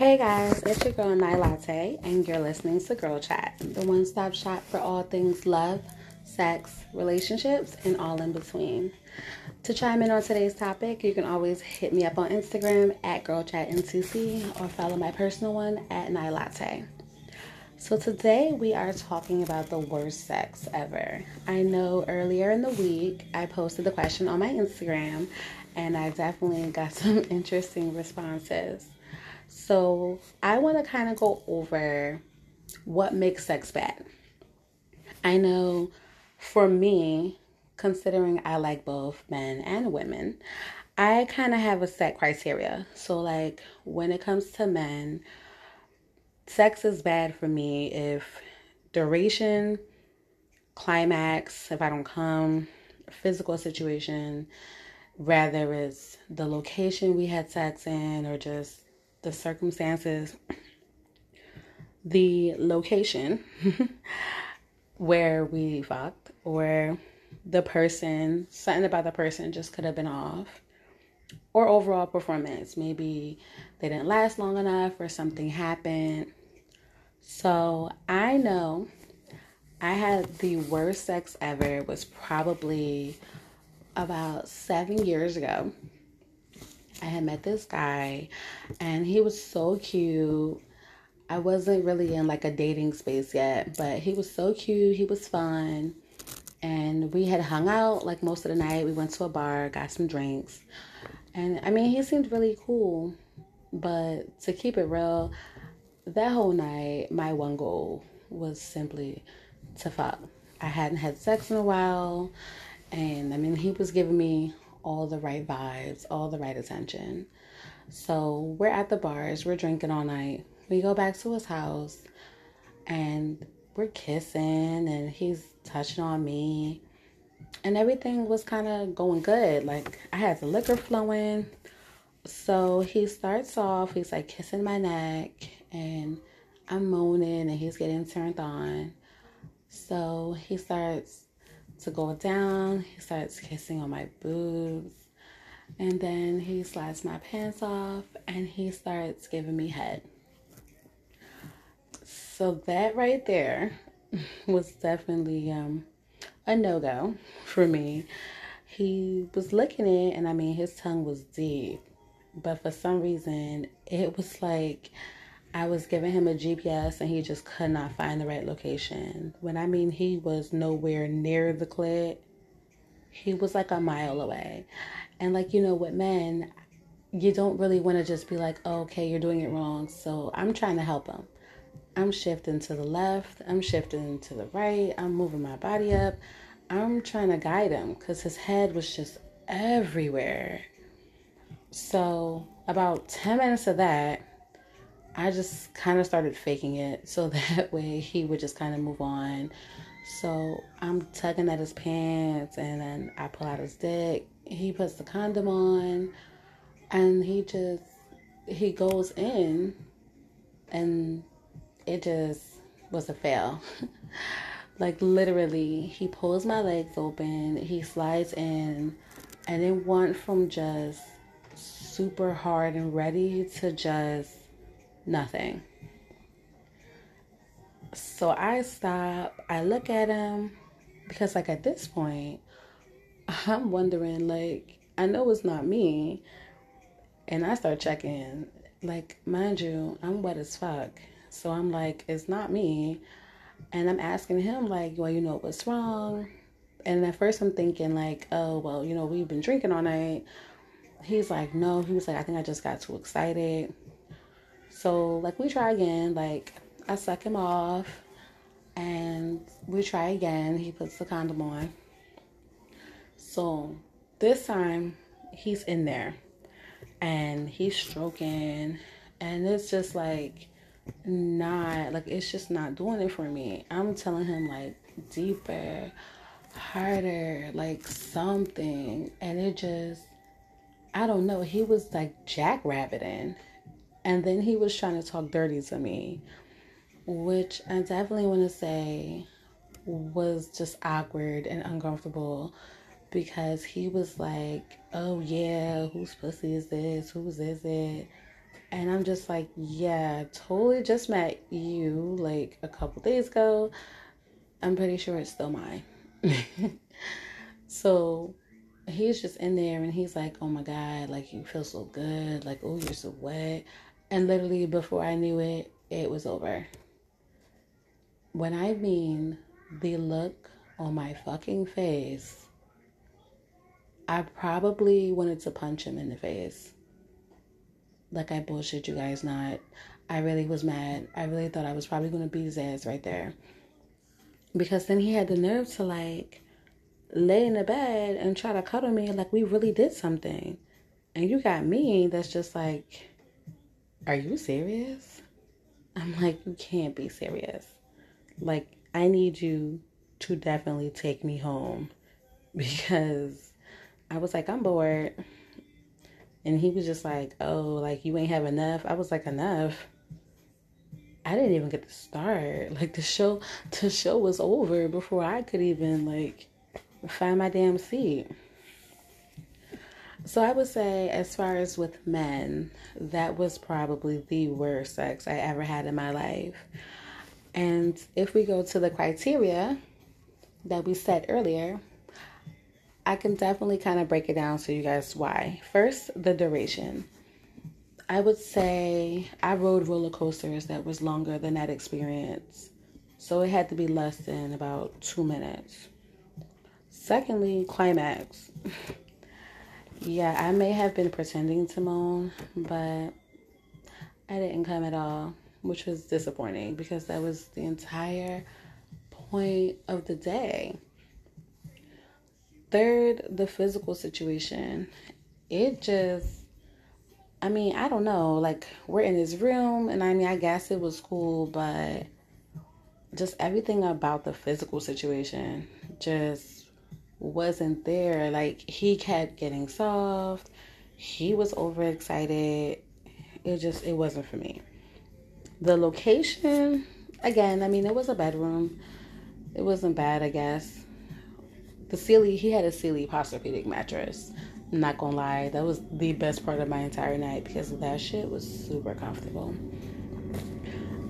Hey guys, it's your girl Night Latte, and you're listening to Girl Chat, the one stop shop for all things love, sex, relationships, and all in between. To chime in on today's topic, you can always hit me up on Instagram at GirlChatNCC or follow my personal one at Night Latte. So today we are talking about the worst sex ever. I know earlier in the week I posted the question on my Instagram and I definitely got some interesting responses. So I want to kind of go over what makes sex bad. I know for me, considering I like both men and women, I kind of have a set criteria. So, like, when it comes to men, sex is bad for me if duration, climax, if I don't come, physical situation, whether it's the location we had sex in or just the circumstances, the location where we fucked, or the person, something about the person just could have been off, or overall performance. Maybe they didn't last long enough, or something happened. So I know I had the worst sex ever. It was probably about seven years ago. I had met this guy and he was so cute. I wasn't really in like a dating space yet, but he was so cute. He was fun. And we had hung out like most of the night. We went to a bar, got some drinks. And I mean, he seemed really cool. But to keep it real, that whole night, my one goal was simply to fuck. I hadn't had sex in a while. And I mean, he was giving me all the right vibes, all the right attention. So we're at the bars, we're drinking all night. We go back to his house and we're kissing and he's touching on me. And everything was kind of going good. Like I had the liquor flowing. So he starts off, he's like kissing my neck and I'm moaning and he's getting turned on. So he starts to go down. He starts kissing on my boobs. And then he slides my pants off and he starts giving me head. So that right there was definitely um, a no go for me. He was licking it, and I mean, his tongue was deep, but for some reason, it was like I was giving him a GPS and he just could not find the right location. When I mean he was nowhere near the clit, he was like a mile away. And like, you know, with men, you don't really want to just be like, oh, okay, you're doing it wrong. So I'm trying to help him. I'm shifting to the left, I'm shifting to the right, I'm moving my body up. I'm trying to guide him because his head was just everywhere. So, about 10 minutes of that, I just kind of started faking it so that way he would just kind of move on. So I'm tugging at his pants and then I pull out his dick. He puts the condom on and he just he goes in and it just was a fail. like literally he pulls my legs open, he slides in and it went from just super hard and ready to just nothing. So I stop, I look at him because, like, at this point, I'm wondering, like, I know it's not me. And I start checking, like, mind you, I'm wet as fuck. So I'm like, it's not me. And I'm asking him, like, well, you know, what's wrong? And at first I'm thinking, like, oh, well, you know, we've been drinking all night. He's like, no. He was like, I think I just got too excited. So, like, we try again. Like, I suck him off and we try again. He puts the condom on. So, this time he's in there and he's stroking, and it's just like not like it's just not doing it for me. I'm telling him, like, deeper, harder, like something, and it just I don't know. He was like jackrabbiting and then he was trying to talk dirty to me, which I definitely want to say was just awkward and uncomfortable because he was like, Oh, yeah, whose pussy is this? Whose is it? And I'm just like, yeah, totally just met you like a couple days ago. I'm pretty sure it's still mine. so he's just in there and he's like, oh my God, like you feel so good. Like, oh, you're so wet. And literally before I knew it, it was over. When I mean the look on my fucking face, I probably wanted to punch him in the face. Like I bullshit you guys not. I really was mad. I really thought I was probably gonna beat his ass right there. Because then he had the nerve to like lay in the bed and try to cuddle me like we really did something. And you got me that's just like, are you serious? I'm like, you can't be serious. Like, I need you to definitely take me home because I was like, I'm bored. And he was just like, oh, like, you ain't have enough. I was like, enough. I didn't even get to start. Like the show the show was over before I could even like find my damn seat. So I would say, as far as with men, that was probably the worst sex I ever had in my life. And if we go to the criteria that we set earlier, I can definitely kind of break it down so you guys why. First, the duration. I would say I rode roller coasters that was longer than that experience. So it had to be less than about two minutes. Secondly, climax. yeah, I may have been pretending to moan, but I didn't come at all, which was disappointing because that was the entire point of the day. Third, the physical situation. It just, I mean, I don't know. Like, we're in this room, and I mean, I guess it was cool, but just everything about the physical situation just wasn't there. Like he kept getting soft. He was overexcited. It just it wasn't for me. The location, again, I mean it was a bedroom. It wasn't bad, I guess. The Sealy, he had a Sealy Posturepedic mattress. I'm not gonna lie, that was the best part of my entire night because that shit was super comfortable.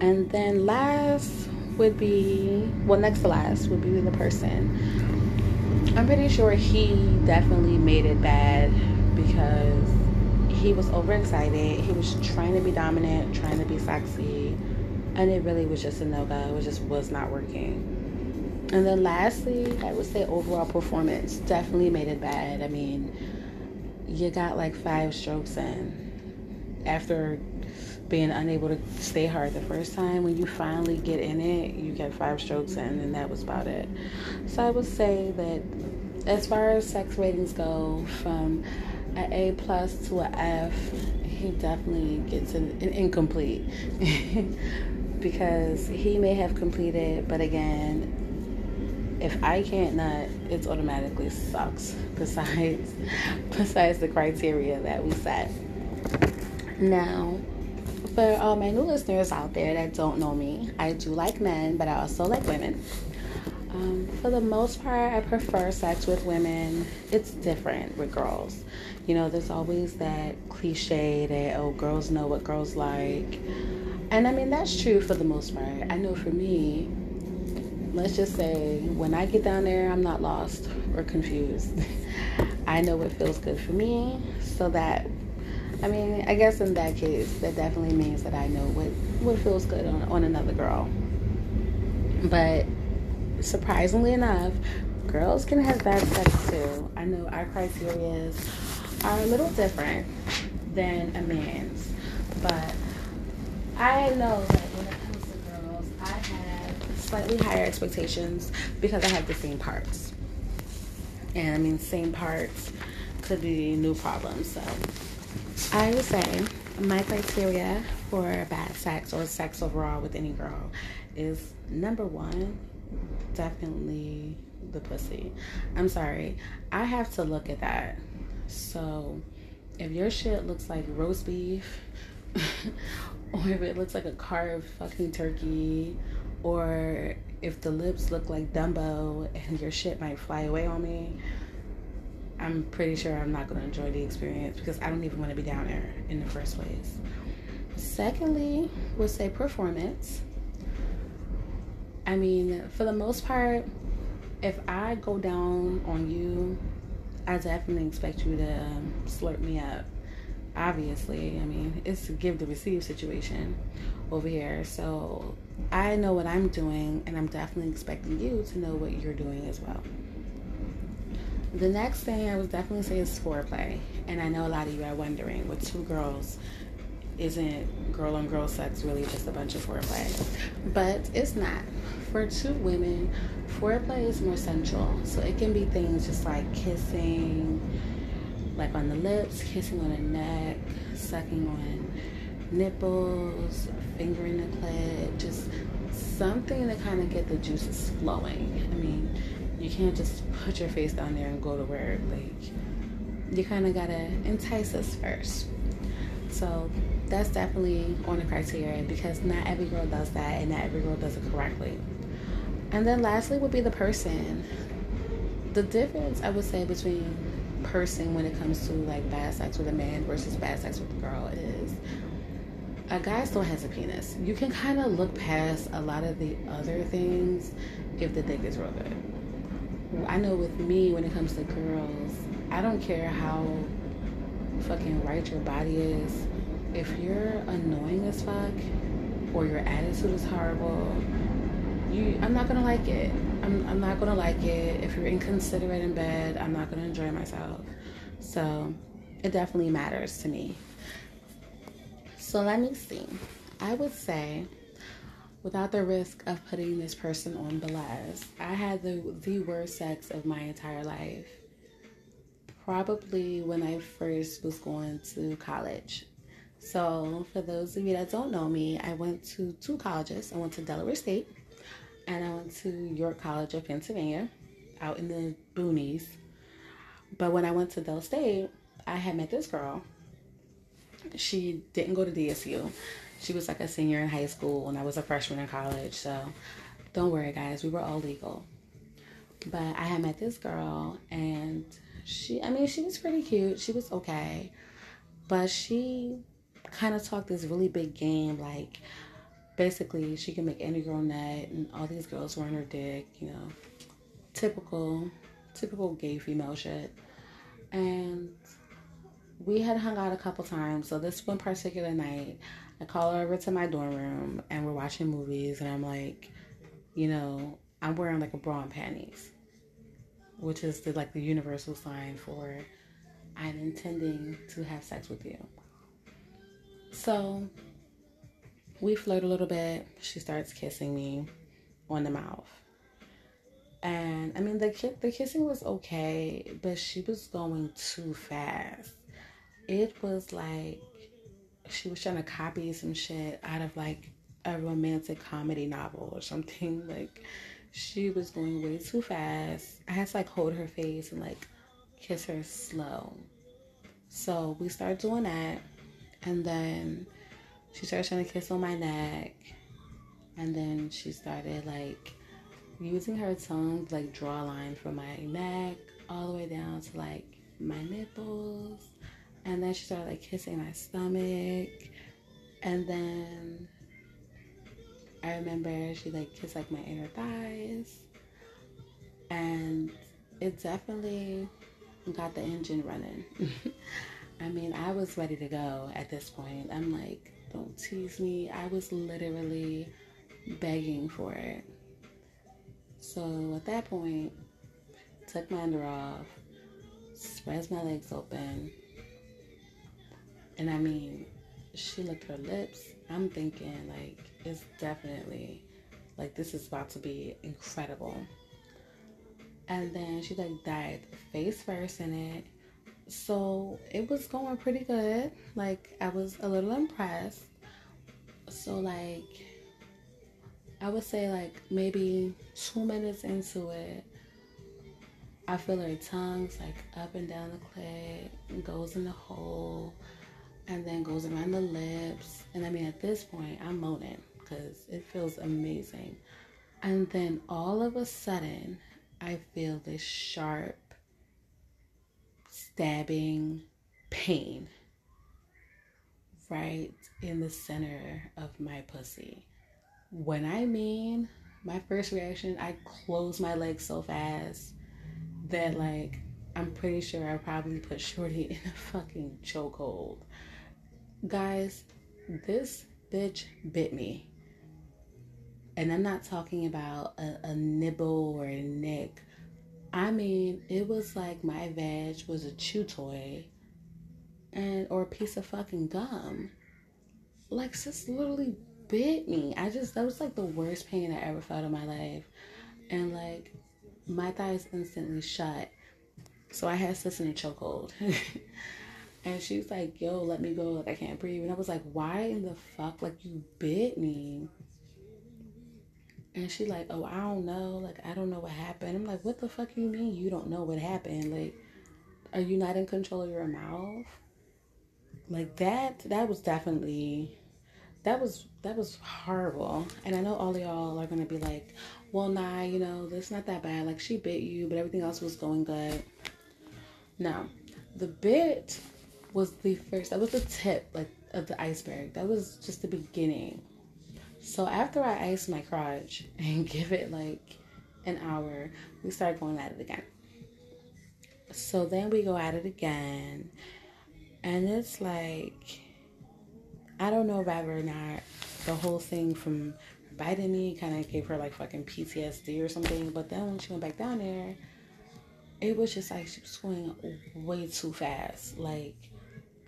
And then last would be, well, next to last would be the person I'm pretty sure he definitely made it bad because he was overexcited. He was trying to be dominant, trying to be sexy, and it really was just a no go. It just was not working. And then lastly, I would say overall performance definitely made it bad. I mean, you got like five strokes in after being unable to stay hard the first time. When you finally get in it, you get five strokes in, and that was about it. So I would say that as far as sex ratings go, from an A plus to an F, he definitely gets an, an incomplete because he may have completed, but again, if I can't nut, it automatically sucks. Besides, besides the criteria that we set. Now, for all my new listeners out there that don't know me, I do like men, but I also like women. Um, for the most part, I prefer sex with women. It's different with girls. You know, there's always that cliche that, oh, girls know what girls like. And I mean, that's true for the most part. I know for me, let's just say when I get down there, I'm not lost or confused. I know what feels good for me, so that I mean, I guess in that case, that definitely means that I know what, what feels good on, on another girl. But surprisingly enough, girls can have bad sex too. I know our criteria are a little different than a man's, but I know that when it comes to girls, I have slightly higher expectations because I have the same parts. And I mean, same parts could be new problems. So I would say my criteria for bad sex or sex overall with any girl is number one, definitely the pussy. I'm sorry. I have to look at that. So if your shit looks like roast beef, or if it looks like a carved fucking turkey, or if the lips look like Dumbo and your shit might fly away on me, I'm pretty sure I'm not going to enjoy the experience because I don't even want to be down there in the first place. Secondly, we'll say performance. I mean, for the most part, if I go down on you, I definitely expect you to um, slurp me up. Obviously, I mean, it's a give to receive situation over here. So I know what I'm doing, and I'm definitely expecting you to know what you're doing as well. The next thing I would definitely say is foreplay. And I know a lot of you are wondering with two girls, isn't girl on girl sex really just a bunch of foreplay? But it's not. For two women, foreplay is more central. So it can be things just like kissing, like on the lips, kissing on the neck, sucking on nipples, fingering the clit, just something to kind of get the juices flowing. I mean, you can't just put your face down there and go to work. Like, you kind of gotta entice us first. So that's definitely on the criteria because not every girl does that and not every girl does it correctly. And then lastly would be the person. The difference I would say between person when it comes to like bad sex with a man versus bad sex with a girl is a guy still has a penis. You can kind of look past a lot of the other things if the dick is real good. I know with me when it comes to girls, I don't care how fucking right your body is. If you're annoying as fuck or your attitude is horrible, you I'm not gonna like it. I'm I'm not gonna like it. If you're inconsiderate in bed, I'm not gonna enjoy myself. So it definitely matters to me. So let me see. I would say without the risk of putting this person on blast, I had the the worst sex of my entire life. Probably when I first was going to college. So, for those of you that don't know me, I went to two colleges. I went to Delaware State and I went to York College of Pennsylvania out in the boonies. But when I went to Del State, I had met this girl. She didn't go to DSU. She was like a senior in high school, and I was a freshman in college. So don't worry, guys, we were all legal. But I had met this girl, and she, I mean, she was pretty cute. She was okay. But she kind of talked this really big game, like, basically she can make any girl nut and all these girls were on her dick you know typical typical gay female shit and we had hung out a couple times so this one particular night i call her over to my dorm room and we're watching movies and i'm like you know i'm wearing like a bra and panties which is the like the universal sign for i'm intending to have sex with you so we flirt a little bit. She starts kissing me on the mouth. And I mean, the the kissing was okay, but she was going too fast. It was like she was trying to copy some shit out of like a romantic comedy novel or something. Like she was going way too fast. I had to like hold her face and like kiss her slow. So we started doing that, and then she started trying to kiss on my neck. And then she started like using her tongue to like draw a line from my neck all the way down to like my nipples. And then she started like kissing my stomach. And then I remember she like kissed like my inner thighs. And it definitely got the engine running. I mean, I was ready to go at this point. I'm like, don't tease me. I was literally begging for it. So at that point, took my under off, spreads my legs open, and I mean, she licked her lips. I'm thinking like it's definitely like this is about to be incredible. And then she like dived face first in it so it was going pretty good. Like I was a little impressed. So like I would say like maybe two minutes into it, I feel her tongue's like up and down the clit, goes in the hole, and then goes around the lips. And I mean at this point I'm moaning because it feels amazing. And then all of a sudden I feel this sharp stabbing pain right in the center of my pussy. When I mean my first reaction, I close my legs so fast that like I'm pretty sure I probably put Shorty in a fucking chokehold. Guys, this bitch bit me. And I'm not talking about a, a nibble or a nick. I mean, it was like my veg was a chew toy and or a piece of fucking gum. Like sis literally bit me. I just that was like the worst pain I ever felt in my life. And like my thighs instantly shut. So I had sis in a chokehold. and she was like, yo, let me go. Like I can't breathe. And I was like, why in the fuck? Like you bit me. And she like, oh, I don't know. Like I don't know what happened. I'm like, what the fuck you mean you don't know what happened? Like, are you not in control of your mouth? Like that that was definitely that was that was horrible. And I know all y'all are gonna be like, well, nah, you know, that's not that bad. Like she bit you, but everything else was going good. No, the bit was the first. That was the tip, like of the iceberg. That was just the beginning. So after I ice my crotch and give it like an hour, we start going at it again. So then we go at it again, and it's like I don't know ever or not the whole thing from biting me kind of gave her like fucking PTSD or something. But then when she went back down there, it was just like she was going way too fast. Like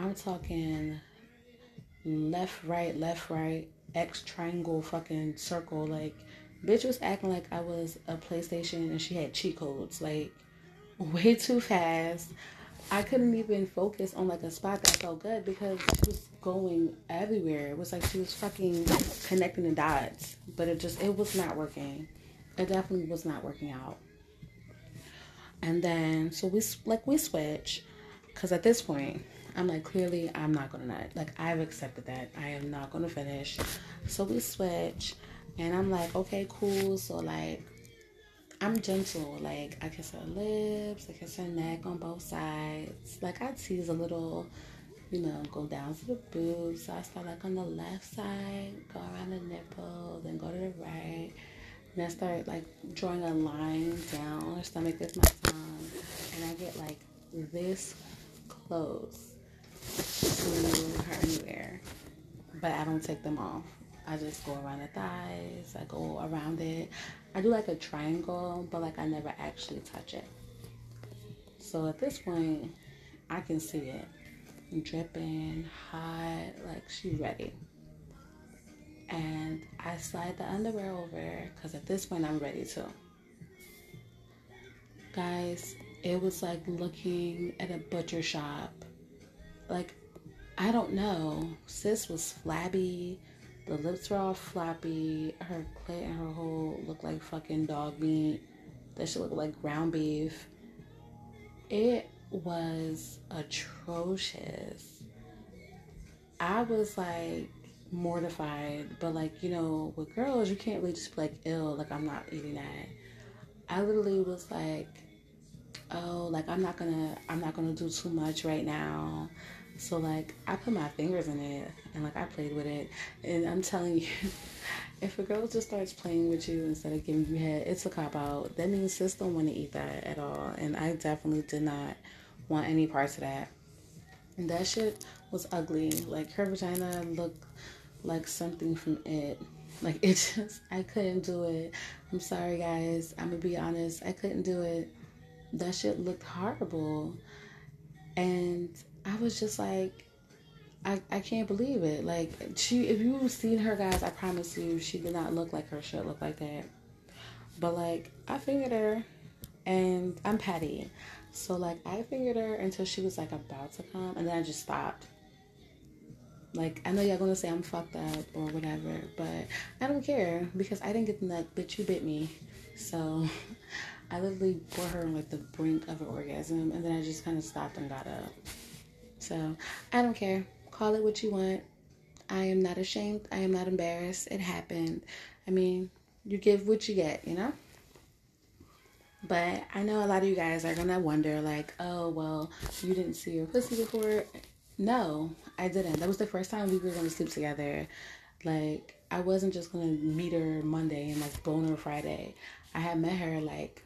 I'm talking left, right, left, right, X triangle, fucking circle. Like bitch was acting like I was a PlayStation and she had cheat codes. Like way too fast. I couldn't even focus on like a spot that felt good because she was going everywhere. It was like she was fucking connecting the dots, but it just it was not working. It definitely was not working out. And then so we like we switch because at this point I'm like clearly I'm not gonna. Like I've accepted that I am not gonna finish. So we switch, and I'm like okay cool. So like I'm gentle. Like I kiss her lips, I kiss her neck on both sides. Like I tease a little, you know, go down to the boobs. So I start like on the left side, go around the nipple, then go to the right. And I start like drawing a line down her stomach with my tongue. And I get like this close to her underwear. But I don't take them off. I just go around the thighs, I go around it. I do like a triangle, but like I never actually touch it. So at this point, I can see it dripping, hot, like she's ready. And I slide the underwear over because at this point I'm ready to. Guys, it was like looking at a butcher shop. Like, I don't know. Sis was flabby. The lips were all floppy. Her clit and her hole looked like fucking dog meat. That shit looked like ground beef. It was atrocious. I was like mortified, but like, you know, with girls, you can't really just be like, ill, like, I'm not eating that. I literally was like, oh, like, I'm not gonna, I'm not gonna do too much right now. So like I put my fingers in it and like I played with it and I'm telling you if a girl just starts playing with you instead of giving you head, it's a cop out. That means sis don't want to eat that at all. And I definitely did not want any parts of that. And that shit was ugly. Like her vagina looked like something from it. Like it just I couldn't do it. I'm sorry guys. I'm gonna be honest. I couldn't do it. That shit looked horrible. And I was just like, I, I can't believe it. Like she, if you've seen her, guys, I promise you, she did not look like her shit look like that. But like, I fingered her, and I'm petty, so like I fingered her until she was like about to come, and then I just stopped. Like I know y'all gonna say I'm fucked up or whatever, but I don't care because I didn't get the nut, but you bit me. So I literally put her on like the brink of an orgasm, and then I just kind of stopped and got up. So I don't care. Call it what you want. I am not ashamed. I am not embarrassed. It happened. I mean, you give what you get, you know? But I know a lot of you guys are gonna wonder, like, oh, well, you didn't see your pussy before. No, I didn't. That was the first time we were gonna sleep together. Like I wasn't just gonna meet her Monday and like bone her Friday. I had met her like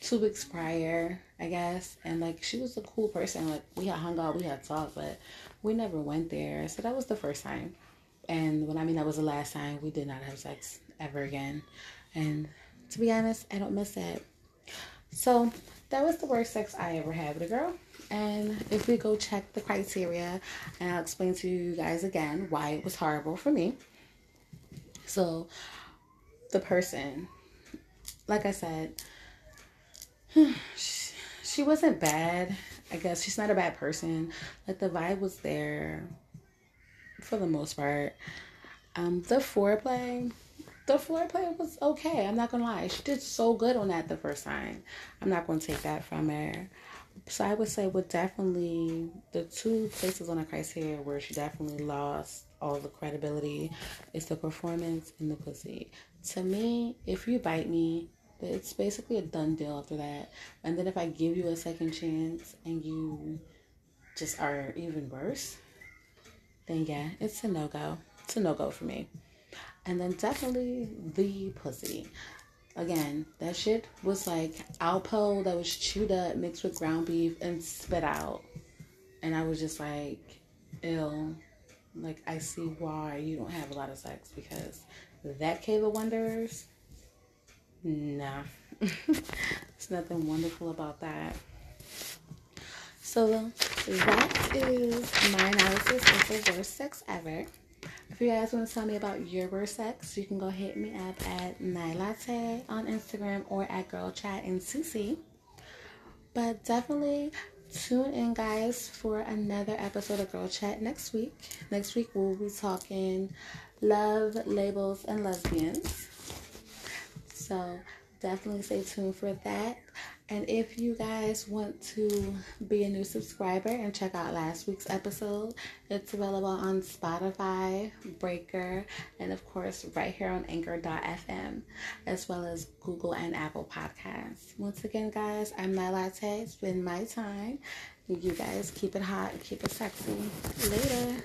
two weeks prior, I guess, and like she was a cool person. Like we had hung out, we had talked, but we never went there. So that was the first time. And when I mean that was the last time, we did not have sex ever again. And to be honest, I don't miss that. So that was the worst sex I ever had with a girl. And if we go check the criteria, and I'll explain to you guys again why it was horrible for me. So, the person, like I said, she, wasn't bad. I guess she's not a bad person. Like the vibe was there for the most part. Um, the foreplay, the foreplay was okay. I'm not gonna lie. She did so good on that the first time. I'm not gonna take that from her. So I would say with definitely the two places on the criteria where she definitely lost all the credibility is the performance and the pussy. To me, if you bite me, it's basically a done deal after that. And then if I give you a second chance and you just are even worse, then yeah, it's a no go. It's a no go for me. And then definitely the pussy. Again, that shit was like Alpo that was chewed up, mixed with ground beef, and spit out. And I was just like, ill. Like, I see why you don't have a lot of sex because that Cave of Wonders, nah. There's nothing wonderful about that. So, that is my analysis of the worst sex ever. If you guys want to tell me about your worst sex, you can go hit me up at Nylatte on Instagram or at Girl Chat and Susie. But definitely tune in, guys, for another episode of Girl Chat next week. Next week, we'll be talking love, labels, and lesbians. So definitely stay tuned for that. And if you guys want to be a new subscriber and check out last week's episode, it's available on Spotify, Breaker, and of course, right here on Anchor.fm, as well as Google and Apple Podcasts. Once again, guys, I'm Nylatte. It's been my time. You guys keep it hot, and keep it sexy. Later.